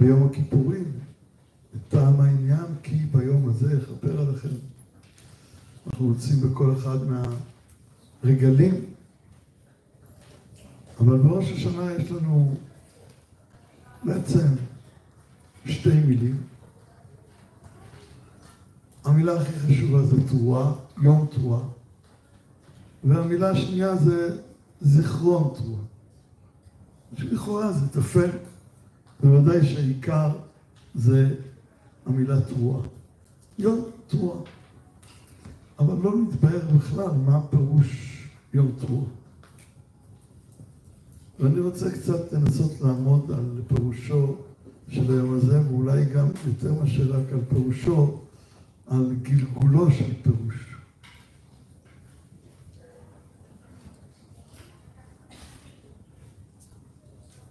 ביום הכיפורים, את טעם העניין, כי ביום הזה אכפר עליכם. אנחנו רוצים בכל אחד מהרגלים, אבל בראש השנה יש לנו בעצם שתי מילים. המילה הכי חשובה זה תרועה, יום תרועה, והמילה השנייה זה זיכרון תרועה. שלכאורה זה טפל, בוודאי שהעיקר זה המילה תרועה. יום תרועה. אבל לא נתבהר בכלל מה הפירוש יום תרועה. ואני רוצה קצת לנסות לעמוד על פירושו של היום הזה, ואולי גם יותר מאשר רק על פירושו, על גלגולו של פירוש.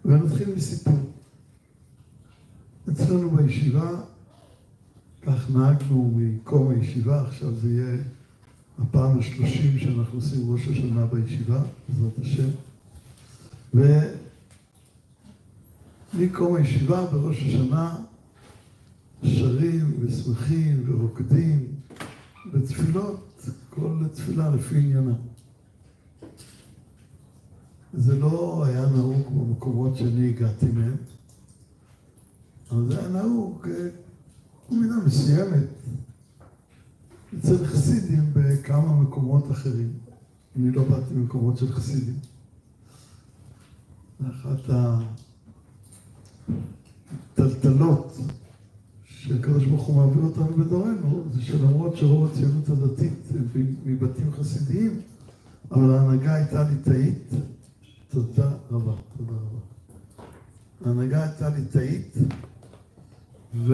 ונתחיל מסיפור. אצלנו בישיבה, כך נהגנו מקום הישיבה, עכשיו זה יהיה הפעם השלושים שאנחנו עושים ראש השנה בישיבה, בעזרת השם. ומקום הישיבה בראש השנה שרים ושמחים ורוקדים בתפילות, כל תפילה לפי עניינה. זה לא היה נהוג במקומות שאני הגעתי מהם, אבל זה היה נהוג במידה מסוימת אצל חסידים בכמה מקומות אחרים. אני לא באתי ממקומות של חסידים. אחת הטלטלות שהקדוש ברוך הוא מעביר אותנו בדורנו, זה שלמרות שרוב הציונות הדתית מבתים חסידיים, אבל ההנהגה הייתה ליטאית. תודה רבה, תודה רבה. ההנהגה הייתה ליטאית, ועכשיו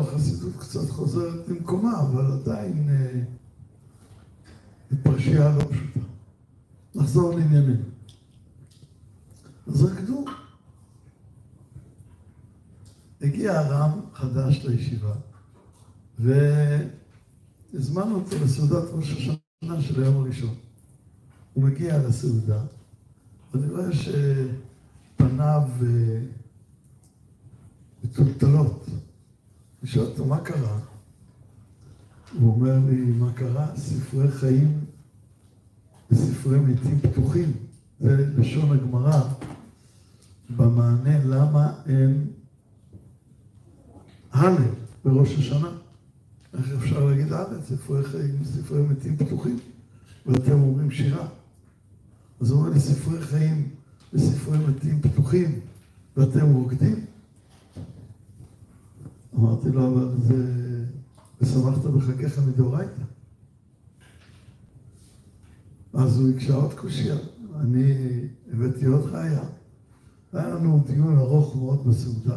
החסידות קצת חוזרת למקומה, אבל עדיין אה, היא פרשייה לא פשוטה. נחזור לענייננו. אז רקדו. הגיע הרם חדש לישיבה, והזמנו אותו לסעודת ראש השנה של היום הראשון. הוא מגיע לסעודה, ואני רואה שפניו אה, מטולטלות. אני שואל אותו, מה קרה? הוא אומר לי, מה קרה? ספרי חיים וספרי מתים פתוחים. זה לשון הגמרא במענה למה אין הלל בראש השנה. איך אפשר להגיד הלל? ספרי חיים וספרי מתים פתוחים, ואתם אומרים שירה. אז הוא אומר לי, ספרי חיים וספרי מתים פתוחים, ואתם רוקדים? אמרתי לו, אבל זה... ושמחת בחגיך מדאורייתא. אז הוא הקשה עוד קושייה. אני הבאתי עוד ראיה. היה לנו דיון ארוך מאוד בסעודה.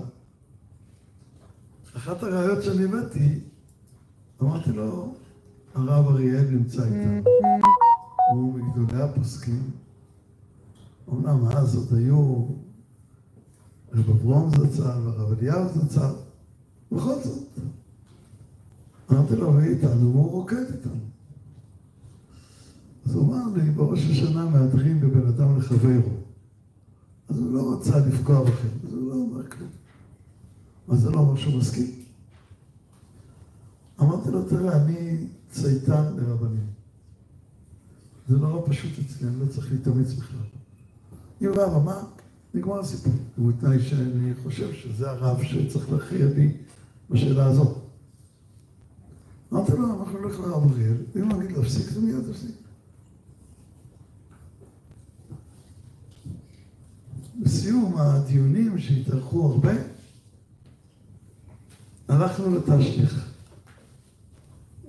אחת הראיות שאני הבאתי, אמרתי לו, הרב אריאל נמצא איתנו. הוא מגדולי הפוסקים. אמנם אז עוד היו רב אברום זצ"ל והרב אליהו זצ"ל. בכל זאת. אמרתי לו, הוא איתנו, והוא רוקד איתנו. אז הוא אמר לי, בראש השנה מהדרים בבן אדם לחברו. אז הוא לא רצה לפגוע בכם, אז הוא לא אומר כלום. אז זה לא אומר שהוא מסכים. אמרתי לו, תראה, אני צייתן לרבנים. זה נורא פשוט אצלי, אני לא צריך להתאמץ בכלל. רב אמר, נגמר הסיפור. ובתנאי שאני חושב שזה הרב שצריך להכריע לי בשאלה הזאת. אמרתי לו, אנחנו נלך לרב אריאל, ואם יגיד להפסיק, זה מיד תפסיק. בסיום הדיונים שהתארכו הרבה, הלכנו לתשליך.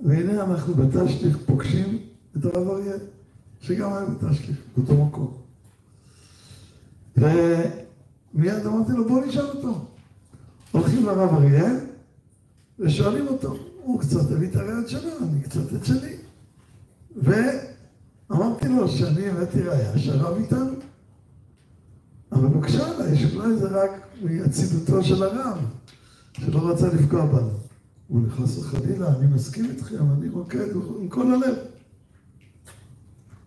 והנה אנחנו בתשליך פוגשים את הרב אריאל, שגם היה בתשליך, באותו מקום. ומיד אמרתי לו, בוא נשאל אותו. הולכים לרב אריאל ושואלים אותו. הוא קצת הביא את הראיות שלו, אני קצת את שלי. ואמרתי לו שאני הבאתי ראיה שהרב איתנו. אבל בבקשה עליי, שאולי זה רק מאצילותו של הרב, שלא רצה לפגוע בנו. הוא נכנס לחלילה, אני מסכים איתכם, אני רוקד עם כל הלב.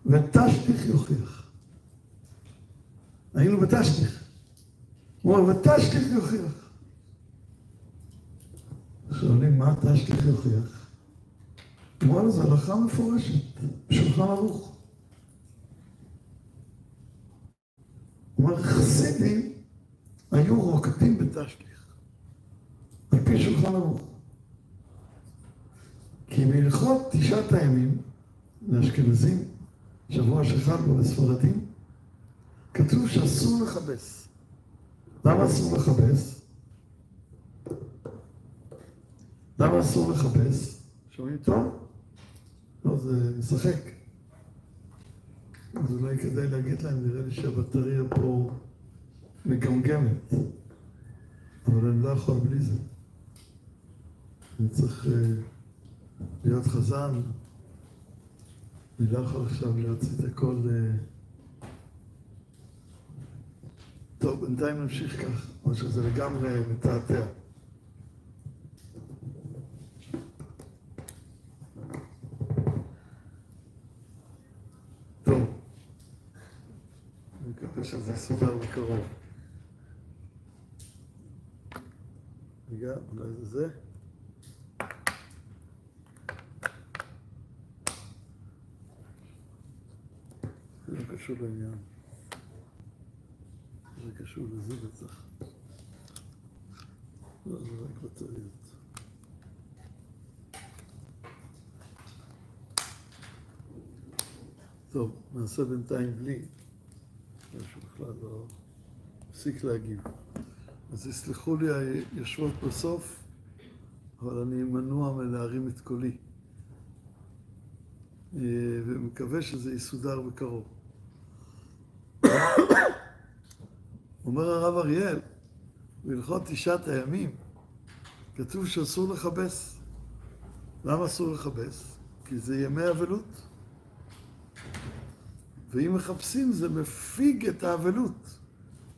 ותשליך יוכיח. היינו בתשליך. הוא אומר, ותשליך יוכיח. שואלים, מה תשליך יוכיח? הוא אומר, זו הלכה מפורשת, בשולחן ערוך. הוא אומר, חסידים היו רוקדים בתשליך, על פי שולחן ערוך. כי בהלכות תשעת הימים לאשכנזים, שבוע שחל בו לספרדים, כתוב שאסור לכבס. למה אסור לכבס? למה אסור לכבס? שומעים טוב? לא, זה משחק. אז אולי כדאי להגיד להם, נראה לי שהבטריה פה מגמגמת. אבל אני לא יכול בלי זה. אני צריך אה, להיות חזן. אני לא יכול עכשיו להוציא את הכל... אה, טוב, בינתיים נמשיך כך, או שזה לגמרי מתעתע. שזה יסודר בקרוב. רגע, אולי זה זה? זה לא קשור לעניין. קשור לזה בטח. לא, זה רק בטריות. טוב, נעשה בינתיים בלי. משהו בכלל לא הפסיק להגיב. אז יסלחו לי היושבות בסוף, אבל אני מנוע מלהרים את קולי. אה, ומקווה שזה יסודר בקרוב. אומר הרב אריאל, בהלכות תשעת הימים, כתוב שאסור לכבס. למה אסור לכבס? כי זה ימי אבלות. ואם מחפשים זה מפיג את האבלות,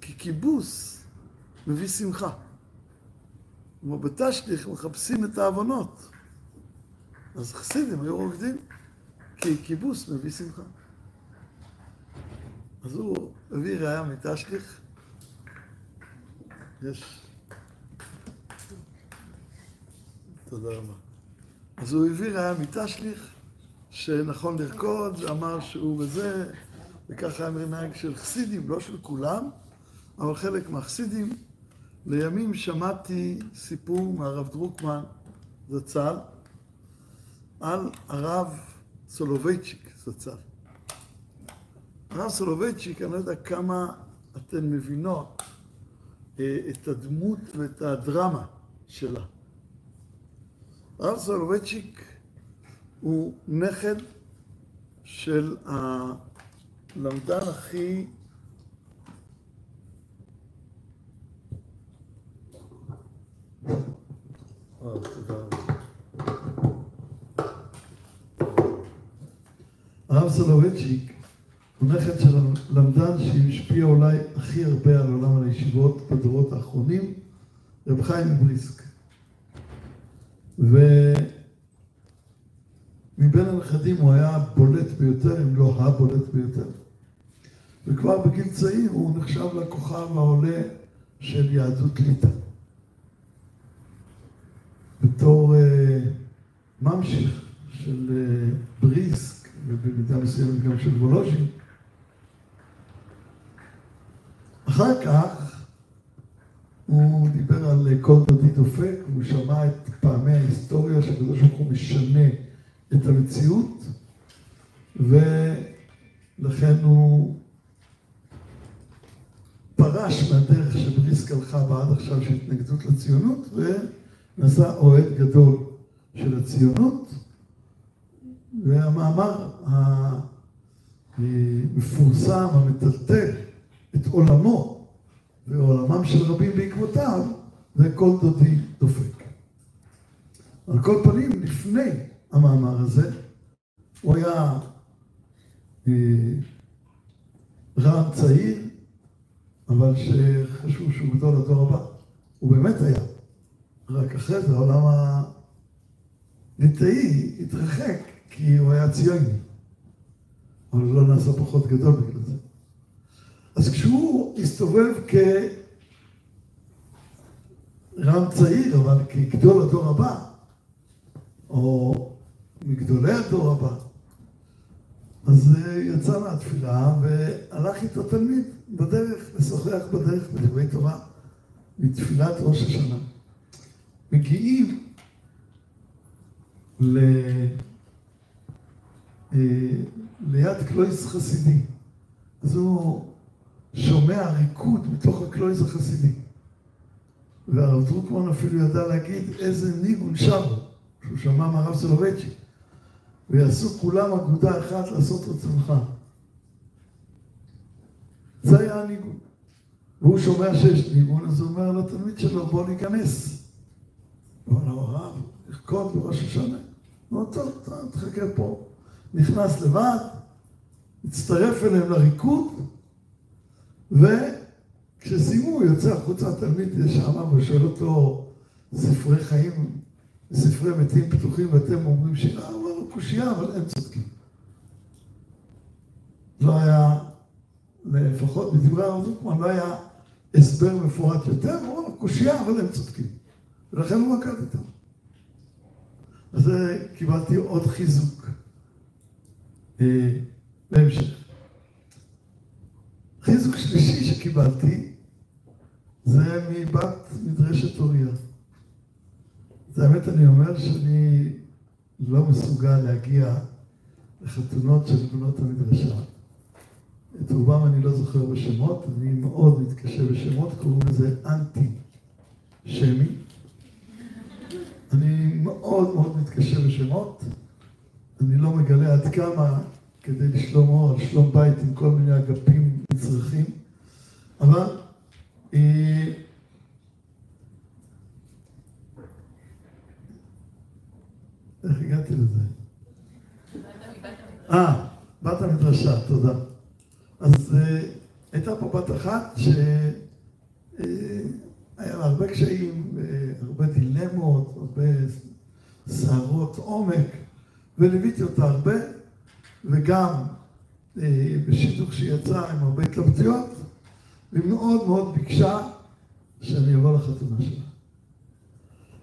כי כיבוס מביא שמחה. כמו בתשליך מחפשים את העוונות. אז חסידים היו רוקדים, כי כיבוס מביא שמחה. אז הוא הביא ראייה מתשליך, יש... תודה רבה. אז הוא הביא ראייה מתשליך, שנכון לרקוד, ואמר שהוא וזה, וככה היה מנהג של חסידים, לא של כולם, אבל חלק מהחסידים. לימים שמעתי סיפור מהרב דרוקמן זצ"ל על הרב סולובייצ'יק זצ"ל. הרב סולובייצ'יק, אני לא יודע כמה אתן מבינות את הדמות ואת הדרמה שלה. הרב סולובייצ'יק הוא נכד של הלמדן הכי הרב סולובייצ'יק נכד של למדן שהשפיע אולי הכי הרבה על עולם הישיבות בדורות האחרונים, רב חיים בריסק. ומבין הנכדים הוא היה הבולט ביותר, אם לא הבולט ביותר. וכבר בגיל צעיר הוא נחשב לכוכב העולה של יהדות ליטא. בתור uh, ממשיך של uh, בריסק, ובמידה מסוימת גם של וולוז'ין, אחר כך הוא דיבר על כל דודי דופק, הוא שמע את פעמי ההיסטוריה שהקדוש ברוך הוא משנה את המציאות, ולכן הוא פרש מהדרך שבריסק הלכה בה עד עכשיו של התנגדות לציונות, ונעשה אוהד גדול של הציונות. והמאמר המפורסם, המטלטל, את עולמו ועולמם של רבים בעקבותיו, זה כל דודי דופק. על כל פנים, לפני המאמר הזה, הוא היה אה, רעם צעיר, אבל שחשבו שהוא גדול לדור הבא. הוא באמת היה. רק אחרי זה העולם הליטאי התרחק, כי הוא היה ציוני. אבל הוא לא נעשה פחות גדול בגלל זה. אז כשהוא הסתובב כרם צעיר, אבל כגדול הדור הבא, או מגדולי הדור הבא, אז יצא מהתפילה והלך איתו תלמיד בדרך, לשוחח בדרך בדברי תורה, מתפילת ראש השנה. מגיעים ל... אה, ליד קלויס חסידי. אז הוא שומע ריקוד מתוך הקלויס החסידי. והרב דרוקמן אפילו ידע להגיד איזה ניגון שרו, שהוא שמע מהרב סולובייצ'י. ויעשו כולם אגודה אחת לעשות רצונך. זה היה הניגון. והוא שומע שיש ניגון, אז הוא אומר לתלמיד שלו, בוא ניכנס. הוא אומר לו, לרקוד בראש השנה. הוא אומר, טוב, תחכה פה. נכנס לבד, הצטרף אליהם לריקוד, וכשסיימו יוצא החוצה, התלמיד שם ושואל אותו, ספרי חיים, ספרי מתים פתוחים ואתם אומרים שירה, הוא אומר לו קושייה, אבל הם צודקים. לא היה, לפחות בדברי הרב דרוקמן, לא היה הסבר מפורט יותר, הוא אומר לו קושייה, אבל הם צודקים. ולכן הוא רקד איתם. אז קיבלתי עוד חיזוק. אה, בהמשך. חיזוק שלישי שקיבלתי זה מבת מדרשת אוריה. את האמת אני אומר שאני לא מסוגל להגיע לחתונות של בנות המדרשה. את רובם אני לא זוכר בשמות, אני מאוד מתקשה בשמות, קוראים לזה אנטי שמי. אני מאוד מאוד מתקשה בשמות. אני לא מגלה עד כמה כדי לשלום אור, שלום בית עם כל מיני אגפים נצרכים, אבל אה, איך הגעתי לזה? אה, בת המדרשה, תודה. אז אה, הייתה פה בת אחת שהיה לה הרבה קשיים, הרבה דילמות, הרבה סערות עומק. וליוויתי אותה הרבה, וגם אה, בשידוך שיצא עם הרבה התלבטויות, והיא מאוד מאוד ביקשה שאני אבוא לחתונה שלה.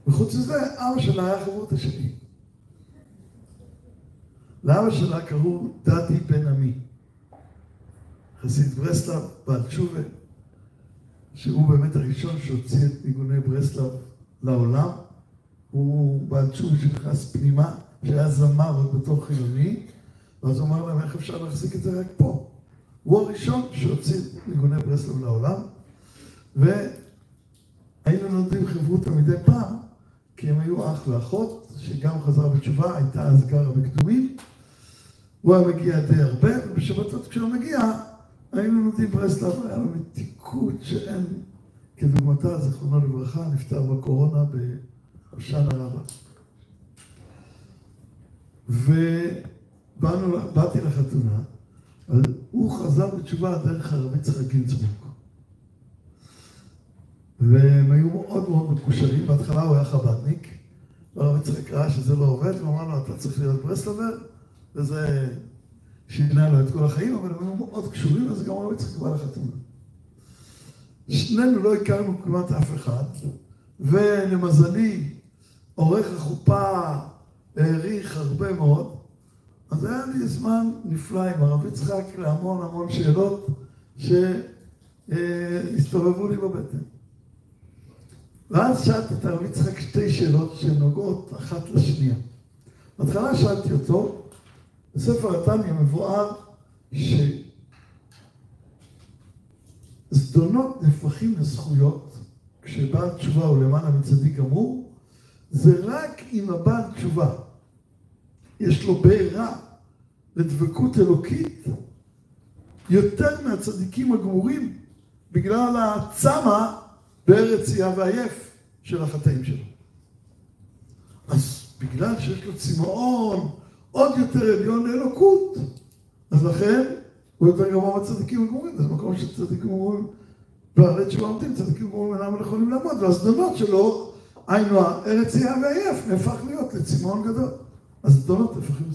וחוץ מזה, אבא שלה היה חברותא שלי. לאבא שלה קראו דדי בן עמי, חסיד ברסלב, בעל תשובה, שהוא באמת הראשון שהוציא את ניגוני ברסלב לעולם. הוא בעל תשובה שנכנס פנימה שהיה זמר עוד בתור חילוני, ואז הוא אמר להם, איך אפשר להחזיק את זה רק פה? הוא הראשון שהוציא ניגוני ברסלב לעולם, והיינו לומדים חברותא מדי פעם, כי הם היו אח ואחות, שגם חזר בתשובה, הייתה אז גרה בקדומים. הוא היה מגיע די הרבה, ובשבתות כשהוא מגיע, היינו לומדים ברסלב, היה לו מתיקות שאין כדוגמתה, זכרונו לברכה, נפטר בקורונה בהושענא רבה. ובאתי לחתונה, אבל הוא חזר בתשובה דרך הרב יצחק גינצבורג. והם היו מאוד מאוד מקושרים, בהתחלה הוא היה חב"דניק, והרב יצחק ראה שזה לא עובד, הוא אמר לו, אתה צריך להיות ברסלבר, וזה שינה לו את כל החיים, אבל הם היו מאוד קשורים, אז גם הרב יצחק בא לחתונה. שנינו לא הכרנו כמעט אף אחד, ולמזלי, עורך החופה העריך הרבה מאוד, אז היה לי זמן נפלא עם הרב יצחק להמון המון שאלות שהסתובבו לי בבטן. ואז שאלתי את הרב יצחק שתי שאלות שנוגעות אחת לשנייה. בהתחלה שאלתי אותו, בספר התניא מבואר שזדונות נפחים לזכויות, כשבעל תשובה הוא למעלה מצדיק גמור, זה רק אם הבעל תשובה יש לו בעירה לדבקות אלוקית יותר מהצדיקים הגמורים בגלל הצמא בארץ יא ועייף של החטאים שלו. אז בגלל שיש לו צמאון עוד יותר עליון לאלוקות, אז לכן הוא יותר גבוה מהצדיקים הגמורים, זה מקום שצדיקים גמורים בעלי תשובה עומדים, צדיקים גמורים אינם יכולים לעמוד, והזדונות שלו, היינו הארץ יא ועייף, נהפך להיות לצמאון גדול. אז גדולות הפכים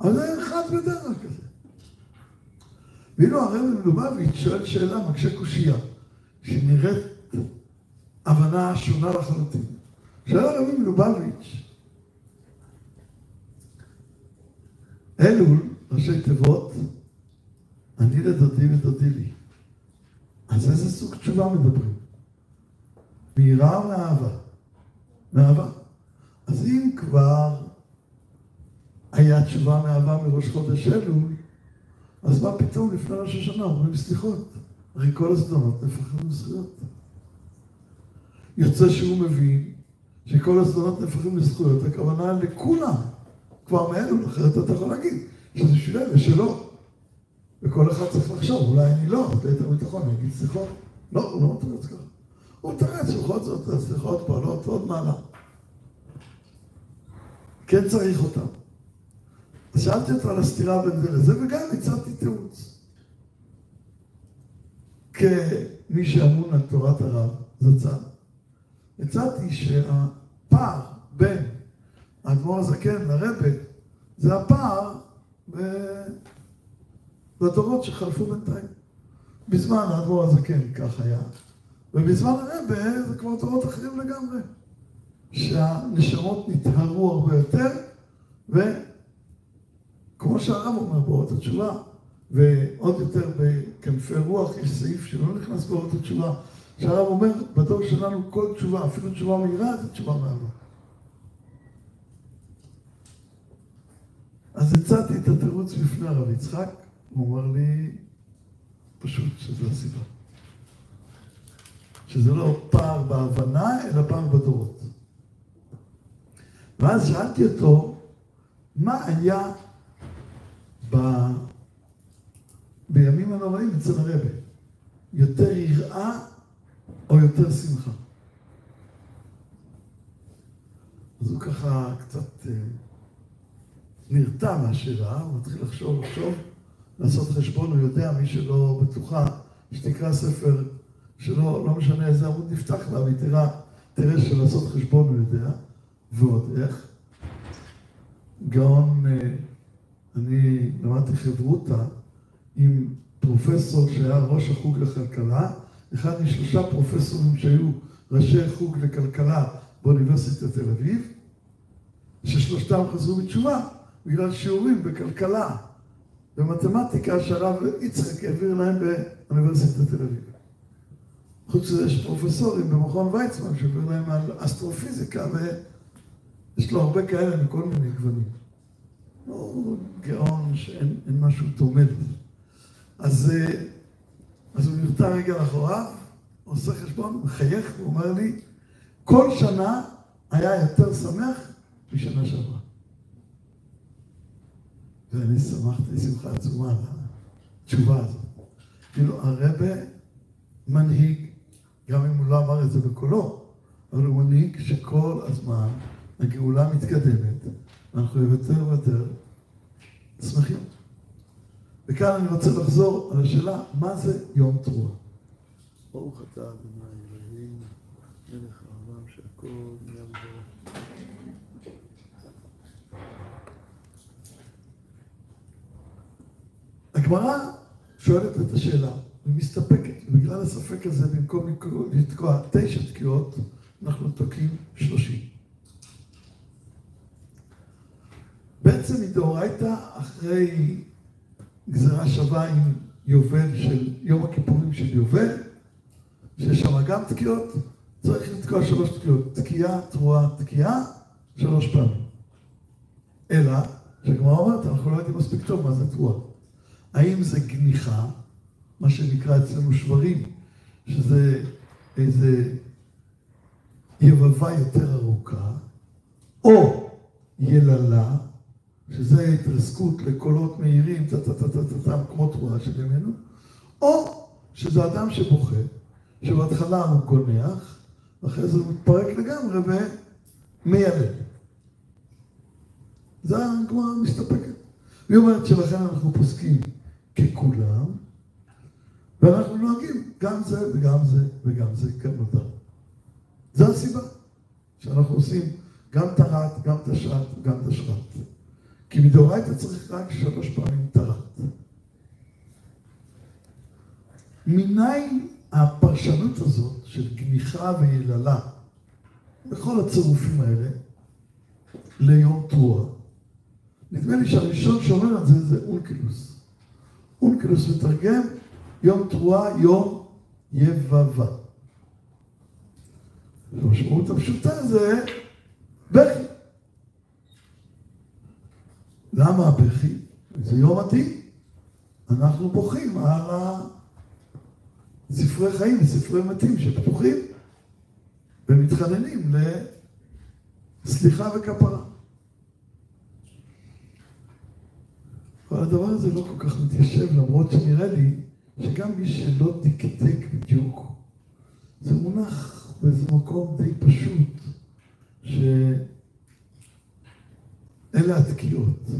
אבל זה אחד בדרך כזה. ואילו הרב מלובביץ' שואל שאלה, מקשה קושייה, שנראית הבנה שונה לחלוטין. שואל הרב מלובביץ', אלול, ראשי תיבות, אני לדודי ודודי לי. אז איזה סוג תשובה מדברים? מיראה או מאהבה? מאהבה. אז אם כבר היה תשובה מאהבה מראש חודש אלול, אז מה פתאום לפני ראש השנה אומרים סליחות? הרי כל הזדונות נפחים לזכויות. יוצא שהוא מבין שכל הזדונות נפחים לזכויות, הכוונה לכולם, כבר מאלול, אחרת אתה יכול להגיד שזה בשביל אלה שלא. וכל אחד צריך לחשוב, אולי אני לא, ליתר ביטחון, אני אגיד סליחות. לא, הוא לא מתרץ ככה. הוא מתרץ, בכל זאת, הסליחות פועלות עוד מעלה. כן צריך אותם. שאלתי אותו על הסתירה בין זה לזה, וגם הצעתי תירוץ. כמי שאמון על תורת הרב זצ"ל, הצעתי שהפער בין האדמו"ר הזקן לרבה זה הפער ב... בדורות שחלפו בינתיים. בזמן האדמו"ר הזקן כך היה, ובזמן הרבה זה כבר דורות אחרים לגמרי. שהנשמות נטהרו הרבה יותר, וכמו שהרב אומר באות התשובה, ועוד יותר בכנפי רוח יש סעיף שלא נכנס באות התשובה, שהרב אומר, בדור שלנו כל תשובה, אפילו תשובה מהירה, זה תשובה מאהבה. אז הצעתי את התירוץ בפני הרב יצחק, הוא אמר לי, פשוט שזו הסיבה. שזה לא פער בהבנה, אלא פער בדורות. ואז שאלתי אותו, מה היה בימים הנוראים אצל הרבה? יותר יראה או יותר שמחה? אז הוא ככה קצת אה, נרתע מהשאלה, הוא מתחיל לחשוב, לחשוב, לעשות חשבון, הוא יודע, מי שלא בטוחה, שתקרא ספר שלא לא משנה איזה עמוד נפתח לה, והיא תראה, תראה שלעשות חשבון הוא יודע. ועוד איך. גאון, אה, אני למדתי חברותה עם פרופסור שהיה ראש החוג לכלכלה, אחד משלושה פרופסורים שהיו ראשי חוג לכלכלה באוניברסיטת תל אביב, ששלושתם חזרו בתשובה בגלל שיעורים בכלכלה ומתמטיקה שהרב יצחק העביר להם באוניברסיטת תל אביב. חוץ מזה יש פרופסורים במכון ויצמן שהעביר להם על אסטרופיזיקה יש לו הרבה כאלה מכל מיני גוונים. לא גאון שאין משהו דומה לזה. אז, אה, אז הוא נרתע רגע לאחוריו, עושה חשבון, מחייך, הוא אומר לי, כל שנה היה יותר שמח משנה שעברה. ואני שמחתי שמחה עצומה על התשובה הזאת. כאילו, הרבה מנהיג, גם אם הוא לא אמר את זה בקולו, אבל הוא מנהיג שכל הזמן הגאולה מתקדמת, ואנחנו יותר ויותר שמחים. וכאן אני רוצה לחזור על השאלה, מה זה יום תרועה? ברוך אתה אדוני אלוהים, מלך העולם שהכל נהיה בו. הגמרא שואלת את השאלה, ומסתפקת, בגלל הספק הזה, במקום לתקוע תשע תקיעות, אנחנו תוקעים שלושים. בעצם מדאורייתא, אחרי גזירה שווה עם יובל של, יום הכיפורים של יובל, שיש שם גם תקיעות, צריך לתקוע שלוש תקיעות. תקיעה, תרועה, תקיעה, שלוש פעמים. אלא, שהגמרא אומרת, אנחנו לא יודעים מספיק טוב מה זה תרועה. האם זה גניחה, מה שנקרא אצלנו שברים, שזה איזה יבבה יותר ארוכה, או יללה, שזה התרסקות לקולות מהירים, טה-טה-טה-טה-טה, כמו תרועה של ימינו, או שזה אדם שבוכה, שבהתחלה הוא קונח, ואחרי זה הוא מתפרק לגמרי ומיילל. זה הגמרא מסתפקת. היא אומרת שלכן אנחנו פוסקים ככולם, ואנחנו נוהגים גם זה וגם זה וגם זה כמותר. זו הסיבה שאנחנו עושים גם תרת, גם תשרת, גם תשרת. כי מדאורייתא צריך רק שלוש פעמים טרת. מניין הפרשנות הזאת של גניחה ויללה בכל הצירופים האלה ליום תרועה? נדמה לי שהראשון שאומר את זה זה אונקלוס. אונקלוס מתרגם יום תרועה, יום יבבה. המשמעות הפשוטה זה בכי. למה הבכי? זה יום עתיד. אנחנו בוכים על ספרי חיים וספרי מתים שפתוחים ומתחננים לסליחה וכפרה. אבל הדבר הזה לא כל כך מתיישב, למרות שנראה לי שגם מי שלא דקדק בדיוק, זה מונח באיזה מקום די פשוט, שאלה התקיעות.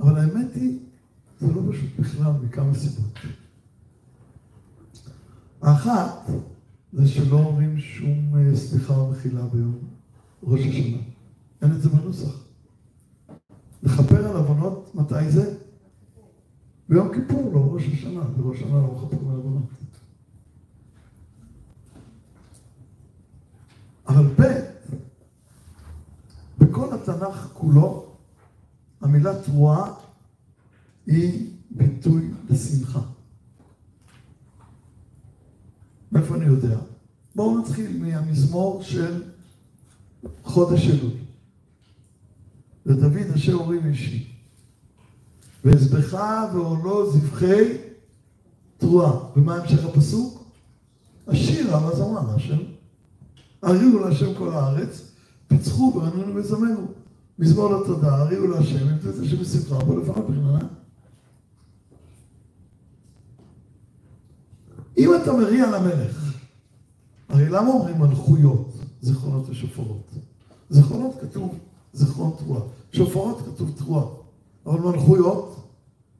אבל האמת היא, זה לא פשוט בכלל מכמה סיבות. האחת, זה שלא אומרים שום אה, סליחה או מחילה ביום ראש השנה. אין את זה בנוסח. לכפר על עוונות, מתי זה? ביום כיפור, לא ראש השנה. בראש השנה לא מכפרים על עוונות. אבל ב', בכל התנ"ך כולו, המילה תרועה היא ביטוי לשמחה. מאיפה אני יודע? בואו נתחיל מהמזמור של חודש אלול. ודוד אשר הורים אישי. ואזבך ועולו זבחי תרועה. ומה המשך הפסוק? השירה והזמר להשם. הריעו להשם כל הארץ, פיצחו ורננו וזמרו. מזמור לתודה, הריעו להשם, אם תרצה שבשמחה, בוא לפניו ברננה. אם אתה מריע למלך, הרי למה אומרים מלכויות, זיכרונות ושופרות? זיכרונות כתוב זיכרון תרועה. שופרות כתוב תרועה. אבל מלכויות,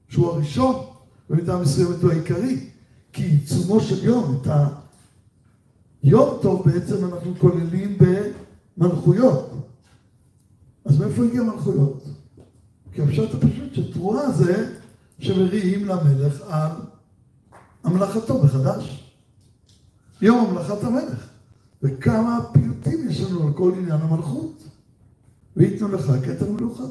שהוא הראשון, במידה מסוימת הוא העיקרי, כי עיצומו של יום, את היום טוב בעצם אנחנו כוללים במלכויות. אז מאיפה הגיע מלכויות? כי הפשט הפשוט שתרועה זה שמריעים למלך על המלאכתו מחדש. יום המלאכת המלך. וכמה פיוטים יש לנו על כל עניין המלכות. וייתנו לך כתר מלוכה.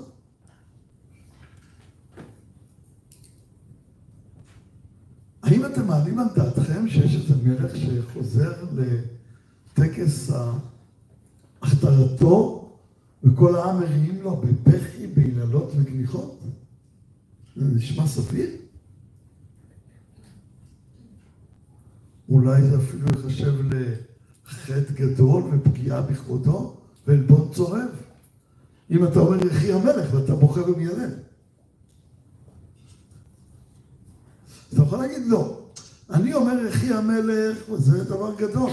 האם אתם מעלים על דעתכם שיש איזה מלך שחוזר לטקס הכתרתו וכל העם מריעים לו בבכי, ביללות וגניחות? זה נשמע סביר? אולי זה אפילו ייחשב לחטא גדול ופגיעה בכבודו ועלבון צורב. אם אתה אומר יחי המלך ואתה בוכה ומיילל. אתה יכול להגיד לא. אני אומר יחי המלך, זה דבר גדול.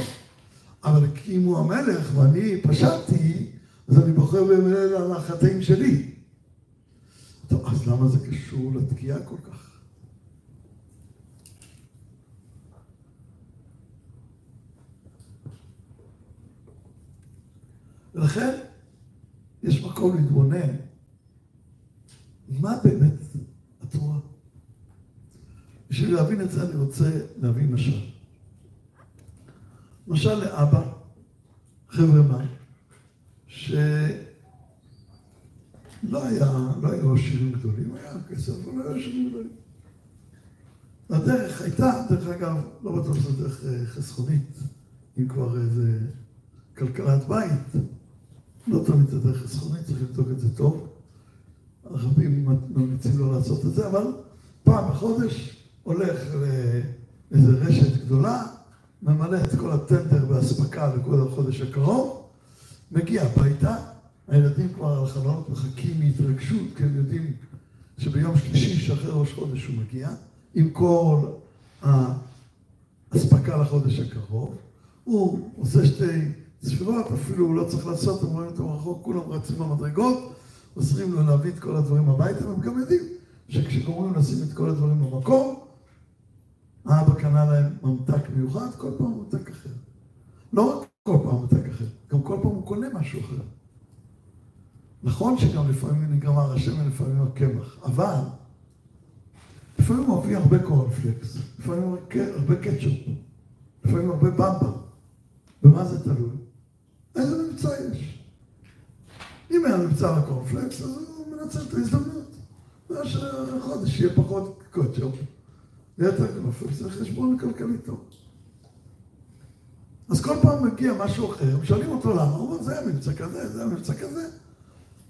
אבל אם הוא המלך ואני פשעתי, אז אני בוכה ומיילל על החטאים שלי. טוב, אז למה זה קשור לתקיעה כל כך? ולכן, יש מקום להתבונן מה באמת התורה. בשביל להבין את זה אני רוצה להבין משל. משל לאבא, חבר'ה מה, שלא היה, לא היו עשירים גדולים, היה כסף, אבל לא היה עשירים גדולים. הדרך הייתה, דרך אגב, לא בטוח שזו דרך אה, חסכונית, אם כבר איזה כלכלת בית. לא תמיד זה דרך חסכונית, צריך לבדוק את זה טוב. רבים ממליצים לא לעשות את זה, אבל פעם בחודש הולך לאיזה רשת גדולה, ממלא את כל הטנדר והאספקה לכל החודש הקרוב, מגיע הביתה, הילדים כבר על החלונות מחכים מהתרגשות, כי הם יודעים שביום שלישי שאחרי ראש חודש הוא מגיע, עם כל האספקה לחודש הקרוב. הוא עושה שתי ספירות, אפילו הוא לא צריך לעשות, הם רואים אותו רחוק, כולם רצים במדרגות, עוזרים לו להביא את כל הדברים הביתה, והם גם יודעים שכשגומרים לשים את כל הדברים במקום, האבא קנה להם ממתק מיוחד, כל פעם ממתק אחר. לא רק כל פעם ממתק אחר, גם כל פעם הוא קונה משהו אחר. נכון שגם לפעמים נגמר השמן, לפעמים הקמח, אבל לפעמים הוא מביא הרבה קורנפלקס, לפעמים הרבה קטשופ, לפעמים הרבה במבה. במה זה תלוי? איזה מבצע יש. אם אין מבצע לקורנפלקס, אז הוא מנצל את ההזדמנות. זה שהחודש יהיה פחות קטשופ, ויותר קורנפלקס, זה חשבון כלכלי טוב. אז כל פעם מגיע משהו אחר, שואלים אותו למה, הוא אומר, זה היה מבצע כזה, זה היה מבצע כזה.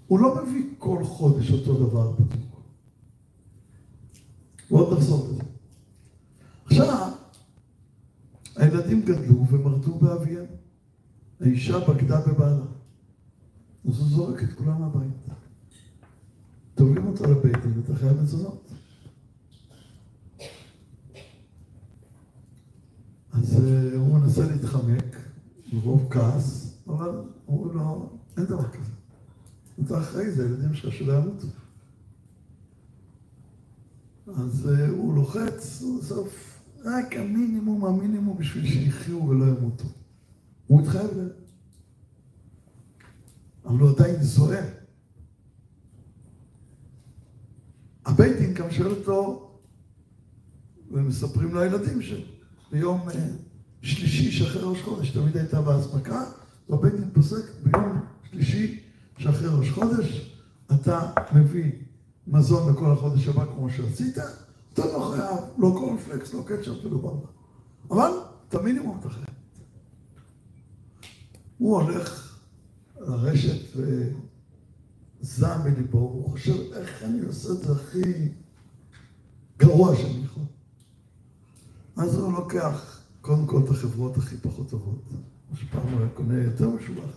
הוא לא מביא כל חודש אותו דבר בדיוק. ועוד נחזור לזה. עכשיו, הילדים גדלו ומרדו באביהם. האישה בגדה בבעלה. אז הוא זורק את כולם הביתה. תובעים אותו לבית דין, אתה חייב מזונות. אז uh, הוא מנסה להתחמק, מרוב כעס, אבל הוא לא, אין דבר כזה. אתה אחראי, זה ילדים שלך שלא ימותו. אז uh, הוא לוחץ, הוא בסוף רק המינימום, המינימום בשביל שיחיו ולא ימותו. הוא התחייב להם. אבל הוא עדיין זועם. הבית דין גם שואל אותו, ומספרים לילדים שביום שלישי שאחרי ראש חודש תמיד הייתה באספקה, והבית דין פוסק ביום שלישי שאחרי ראש חודש אתה מביא מזון לכל החודש הבא כמו שעשית, אתה לא חייב, לא קורנפלקס, לא קטשופ ולא במבה. אבל את המינימום אתה חייב. הוא הולך לרשת וזעם מליבו, הוא חושב איך אני עושה את זה הכי גרוע שאני יכול. אז הוא לוקח קודם כל את החברות הכי פחות טובות, מה שפעם הוא היה קונה יותר משובח.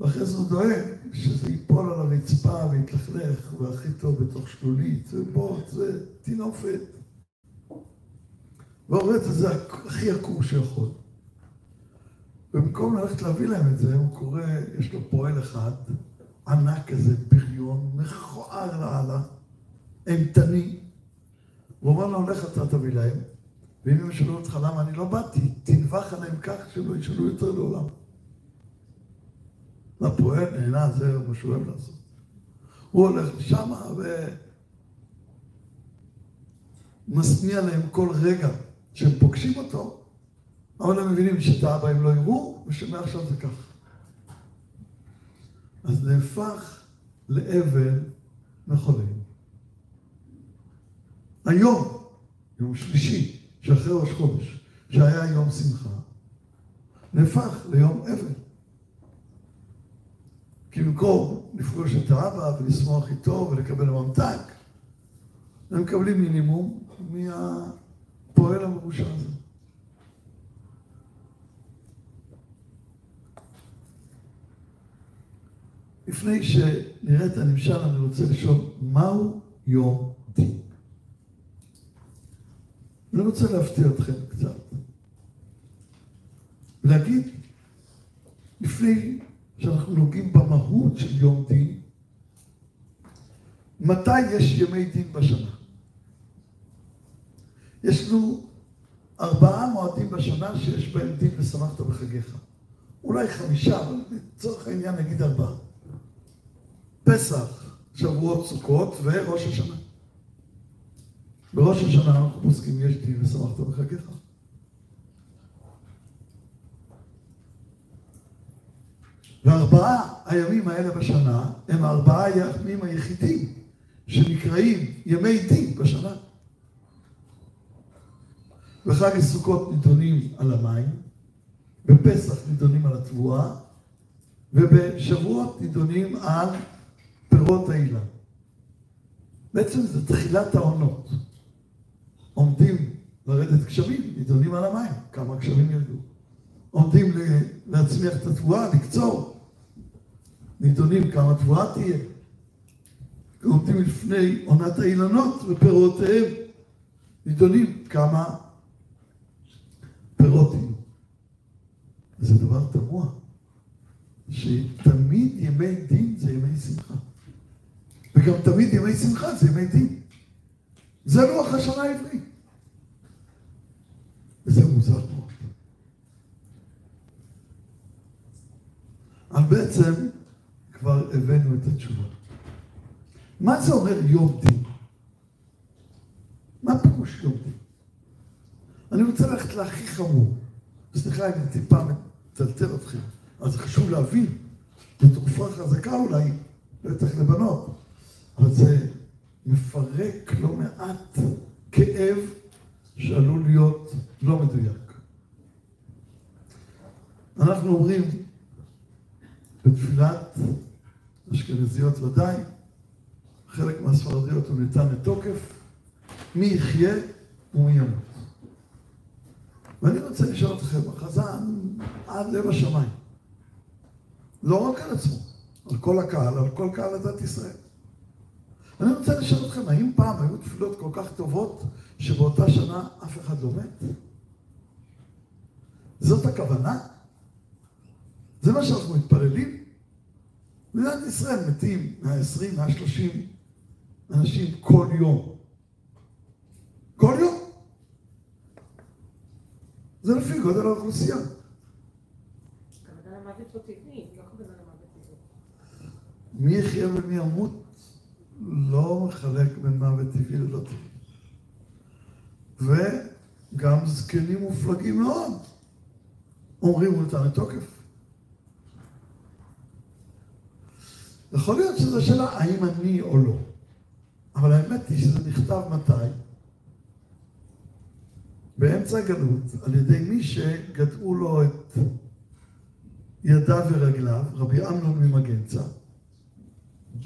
ואחרי זה הוא דואג שזה ייפול על הרצפה ויתלכלך, והכי טוב בתוך שלולית, ובוט, זה טינופת. והורץ את זה הכי עקור שיכול. במקום ללכת להביא להם את זה, הוא קורא, יש לו פועל אחד, ענק כזה, בריון, מכוער לאללה, אימתני. הוא אומר לו, לך אתה תביא להם, ואם הם ישאלו אותך למה אני לא באתי, תנבח עליהם כך שלא ישאלו יותר לעולם. והפועל נהנה, זה מה שהוא אוהב לעשות. הוא הולך לשם ומשניע להם כל רגע שהם פוגשים אותו, אבל הם מבינים שאת האבא הם לא יראו, ושמעכשיו זה ככה. אז נהפך לאבן מחולל. היום, יום שלישי, שאחרי ראש חודש, שהיה יום שמחה, נהפך ליום אבל. כי במקום לפגוש את האבא ולשמוח איתו ולקבל ממתק, הם מקבלים מינימום מהפועל המרושע הזה. לפני שנראה את הנמשל, אני רוצה לשאול, מהו יום דין? אני רוצה להפתיע אתכם קצת. להגיד, לפני שאנחנו נוגעים במהות של יום דין, מתי יש ימי דין בשנה? יש לנו ארבעה מועדים בשנה שיש בהם דין ושמחת בחגיך. אולי חמישה, אבל לצורך העניין נגיד ארבעה. פסח, שבועות סוכות וראש השנה. בראש השנה אנחנו פוסקים יש דין ושמחת בחגיך. וארבעה הימים האלה בשנה הם הארבעה הימים היחידים שנקראים ימי דין בשנה. בחג הסוכות נידונים על המים, בפסח נידונים על התבואה, ובשבועות נידונים על פירות האילן. בעצם זה תחילת העונות. עומדים לרדת גשמים, נידונים על המים, כמה גשמים ירדו. עומדים להצמיח את התבואה, לקצור. נידונים כמה תבואה תהיה. עומדים לפני עונת האילנות ופירותיהם. נידונים כמה פירות יהיו. זה דבר תמוה, שתמיד ימי דין זה ימי שמחה. וגם תמיד ימי שמחה זה ימי דין. זה לוח השנה העברי. וזה מוזר מאוד. אבל בעצם כבר הבאנו את התשובה. מה זה אומר יום דין? אני רוצה ללכת להכי חמור. סליחה אם אני טיפה מטלטל אתכם, אז חשוב להבין, בתקופה חזקה אולי, בטח לבנות, אבל זה מפרק לא מעט כאב שעלול להיות לא מדויק. אנחנו אומרים בתפילת אשכנזיות ודאי, חלק מהספרדיות הוא ניתן לתוקף, מי יחיה ומי ימות. ואני רוצה לשאול אתכם, החזן עד לב השמיים, לא רק על עצמו, על כל הקהל, על כל קהל הדת ישראל. אני רוצה לשאול אתכם, האם פעם היו תפילות כל כך טובות שבאותה שנה אף אחד לא מת? זאת הכוונה? זה מה שאנחנו מתפללים? במדינת ישראל מתים 120, 130 אנשים כל יום. כל יום. זה לפי גודל האוכלוסייה. מי יחיה ומי ימות לא מחלק בין מוות טבעי ללא טבעי. וגם זקנים מופלגים מאוד אומרים הוא נתן לתוקף. יכול להיות שזו שאלה האם אני או לא. אבל האמת היא שזה נכתב מתי? באמצע הגלות, על ידי מי שגדעו לו את ידיו ורגליו, רבי אמנון ממגנצה,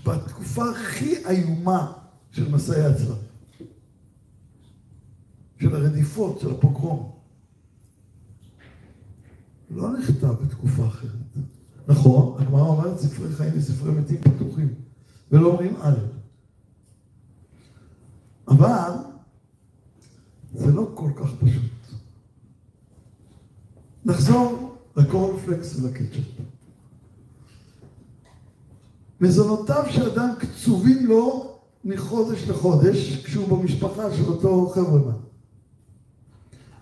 בתקופה הכי איומה של מסעי הצלב, של הרדיפות, של הפוגרום. לא נכתב בתקופה אחרת. נכון, הגמרא אומרת ספרי חיים וספרי מתים פתוחים, ולא אומרים א'. אבל זה לא כל כך פשוט. נחזור לקורנפלקס ולקטשופ. מזונותיו של אדם קצובים לו מחודש לחודש כשהוא במשפחה של אותו חבר'ה.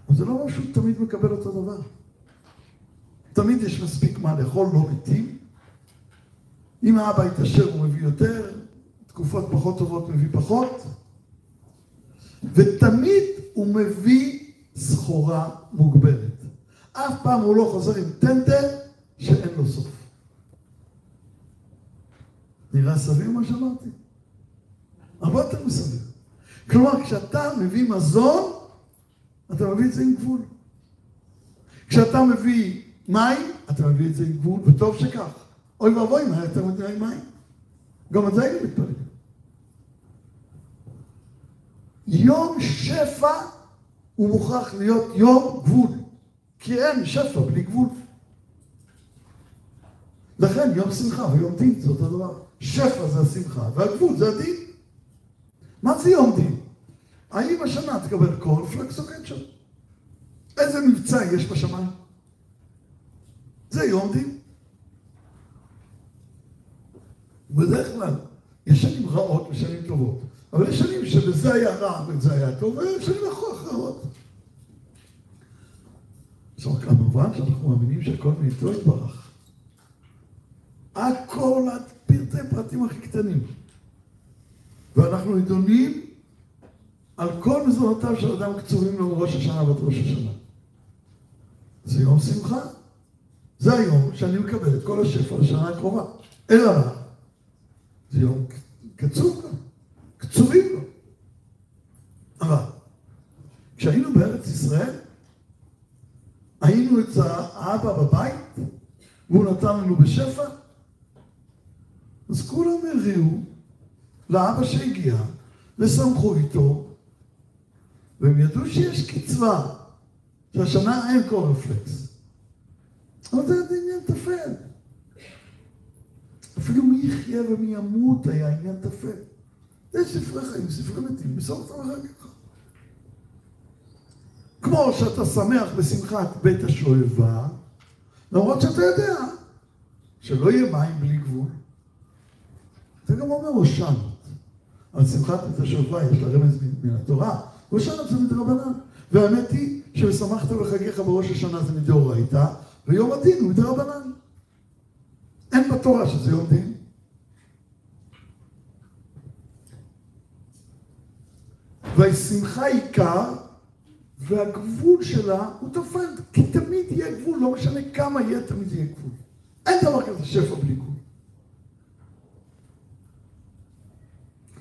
אבל זה לא אומר שהוא תמיד מקבל אותו דבר. תמיד יש מספיק מה לאכול, לא מתים. אם האבא יתעשר הוא מביא יותר, תקופות פחות טובות מביא פחות. ותמיד הוא מביא סחורה מוגבלת. אף פעם הוא לא חוזר עם טנדר שאין לו סוף. נראה סביר מה שאמרתי? הרבה יותר מסביר. כלומר, כשאתה מביא מזון, אתה מביא את זה עם גבול. כשאתה מביא מים, אתה מביא את זה עם גבול, וטוב שכך. אוי ואבוי היה יותר מדי מים. גם על זה היינו מתפללים. יום שפע הוא מוכרח להיות יום גבול, כי אין שפע בלי גבול. לכן יום שמחה ויום דין זה אותו דבר. שפע זה השמחה והגבול זה הדין. מה זה יום דין? האם השנה תקבל קורנפלקס או קטשופ? איזה מבצע יש בשמיים? זה יום דין. בדרך כלל, יש שנים רעות ושנים טובות. אבל יש שנים שבזה היה רע ובזה היה טוב, ויש שנים אחרות. עכשיו כמובן שאנחנו מאמינים שהכל מאיתו יתברך. הכל עד פרטי פרטים הכי קטנים. ואנחנו נידונים על כל מזונותיו של אדם קצובים לו מראש השנה ועד ראש השנה. זה יום שמחה. זה היום שאני מקבל את כל השפע לשנה הקרובה. אלא מה? זה יום קצוב גם. קצובים לו. אבל כשהיינו בארץ ישראל, היינו אצל האבא בבית, והוא נתן לנו בשפע, אז כולם הריעו לאבא שהגיע, ושמחו איתו, והם ידעו שיש קצבה, שהשנה אין קורנפלקס. אבל זה עניין טפל. אפילו מי יחיה ומי ימות היה עניין טפל. יש ספרי חיים, ספרי מתים, מסורת המחר כמו שאתה שמח בשמחת בית השואבה, למרות שאתה יודע שלא יהיה מים בלי גבול. גם אומר הושענות. על שמחת בית השואבה יש לה רמז מן התורה. הושענות זה מדרבנן. והאמת היא ש"ושמחת בחגיך בראש השנה" זה מדאורייתא, ויום הדין הוא מדרבנן. אין בתורה שזה יום דין. וישמחה עיקר והגבול שלה הוא תופן, כי תמיד יהיה גבול, לא משנה כמה יהיה, תמיד יהיה גבול. אין דבר כזה שפע בלי גבול.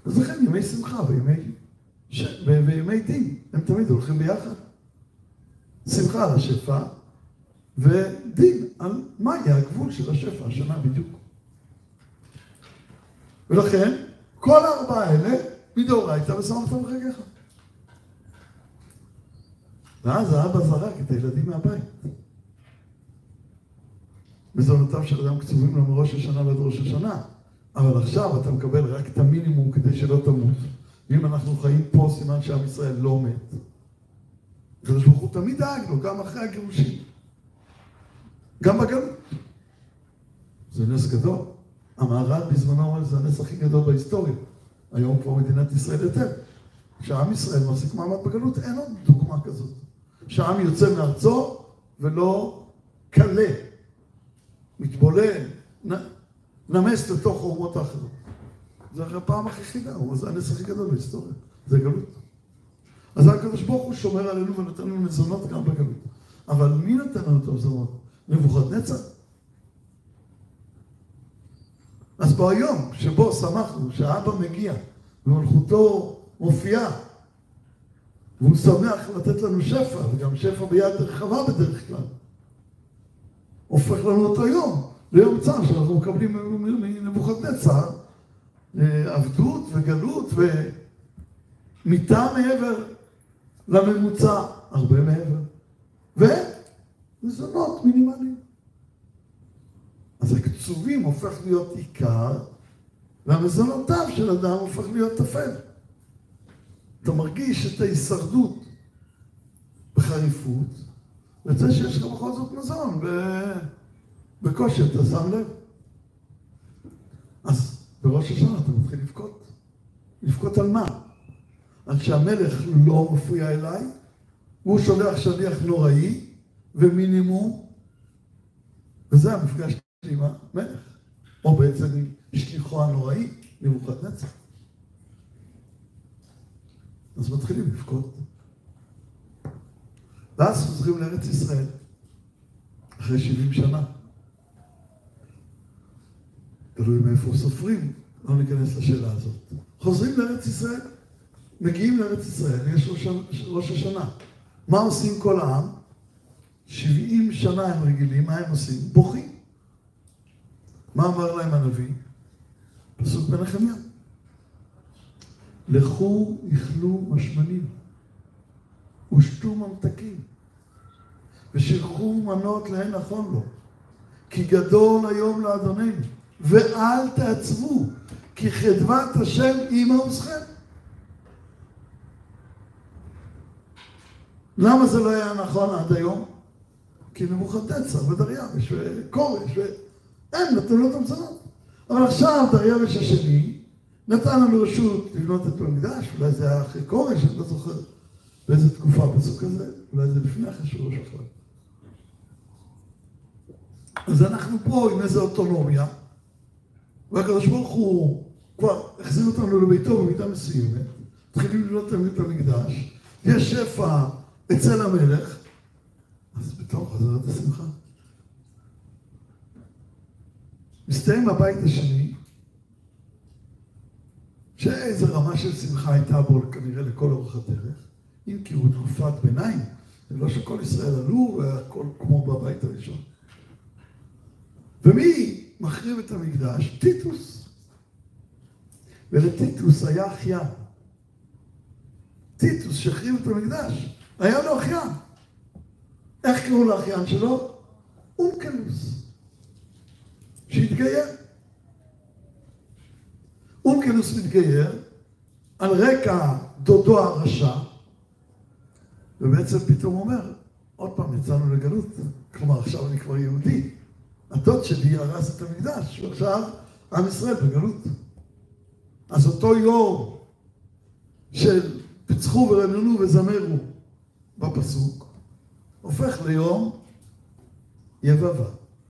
אז לכן ימי שמחה וימי, ש... וימי דין, הם תמיד הולכים ביחד. שמחה על השפע ודין על מה יהיה הגבול של השפע השנה בדיוק. ולכן, כל הארבעה האלה מדאורייתא ושמחת בחגיך. ואז האבא זרק את הילדים מהבית. מזונותיו של אדם קצובים לו מראש השנה ועד ראש השנה. אבל עכשיו אתה מקבל רק את המינימום כדי שלא תמות. ואם אנחנו חיים פה, סימן שעם ישראל לא מת. הקדוש ברוך הוא תמיד דאג לו, גם אחרי הגירושים. גם בגלות. זה נס גדול. המהר"ל בזמנו אומר, זה הנס הכי גדול בהיסטוריה. היום כבר מדינת ישראל יותר. כשעם ישראל מחזיק מעמד בגלות, אין עוד דוגמה כזאת. שהעם יוצא מארצו ולא קלה, מתבולל, נמס לתוך האומות האחרות. זה הפעם הכי חידה, זה הנס הכי גדול בהיסטוריה, זה גלות. אז הקדוש ברוך הוא שומר עלינו ונותן לנו מזונות גם בגלות. אבל מי נותן לנו את המזונות? נבוכדנצר? אז ביום שבו שמחנו שהאבא מגיע ומלכותו מופיעה והוא שמח לתת לנו שפע, וגם שפע ביד רחבה בדרך כלל, הופך לנו אותו יום ליום צער שאנחנו מקבלים מנבוכדנצר אה, עבדות וגלות ומיטה מעבר לממוצע, הרבה מעבר. ומזונות מינימליים. אז הקצובים הופך להיות עיקר, והמזונותיו של אדם הופך להיות טפל. אתה מרגיש את ההישרדות בחריפות, ואת זה שיש לך בכל זאת מזון, ובקושי אתה שם לב. אז בראש השנה אתה מתחיל לבכות. לבכות על מה? על שהמלך לא מפריע אליי, הוא שולח שליח נוראי, ומינימום, וזה המפגש שלי עם המלך, או בעצם עם שליחו הנוראי, נבוכדנצר. אז מתחילים לבכות. ואז חוזרים לארץ ישראל, אחרי 70 שנה. תלוי מאיפה סופרים, לא ניכנס לשאלה הזאת. חוזרים לארץ ישראל, מגיעים לארץ ישראל, יש ראש, ראש השנה. מה עושים כל העם? 70 שנה הם רגילים, מה הם עושים? בוכים. מה אמר להם הנביא? פסוק בנחמיה. לכו איכלו משמנים, ושתו ממתקים, ושכחו מנות להן נכון לו, כי גדול היום לאדוננו, ואל תעצבו, כי חדבת השם היא מעוזכם. למה זה לא היה נכון עד היום? כי נבוכדנצר ודריווש וכורש, והם נתנו לו את המזונות. אבל עכשיו דריווש השני נתן לנו רשות לבנות את המקדש, אולי זה היה אחרי כורש, אני לא זוכר באיזה תקופה הפסוק הזה, אולי זה לפני אחרי שהוא אחר. אז אנחנו פה עם איזו אוטונומיה, והקדוש ברוך הוא כבר החזיר אותנו לביתו במידה מסוימת, מתחילים לבנות את המקדש, יש שפע אצל המלך, אז בתור חזרת השמחה. מסתיים הבית השני, שאיזה רמה של שמחה הייתה בו כנראה לכל אורך הדרך, אם כי הוא תקופת ביניים, זה לא שכל ישראל עלו והכל כמו בבית הראשון. ומי מחריב את המקדש? טיטוס. ולטיטוס היה אחיין. טיטוס שהחריב את המקדש, היה לו אחיין. איך קראו לאחיין שלו? אונקלוס. שהתגייר. אונקלוס מתגייר על רקע דודו הרשע, ובעצם פתאום אומר, עוד פעם יצאנו לגלות, כלומר עכשיו אני כבר יהודי, הדוד שלי הרס את המקדש, ועכשיו עם ישראל בגלות. אז אותו יום של פצחו ורננו וזמרו בפסוק, הופך ליום יבבה.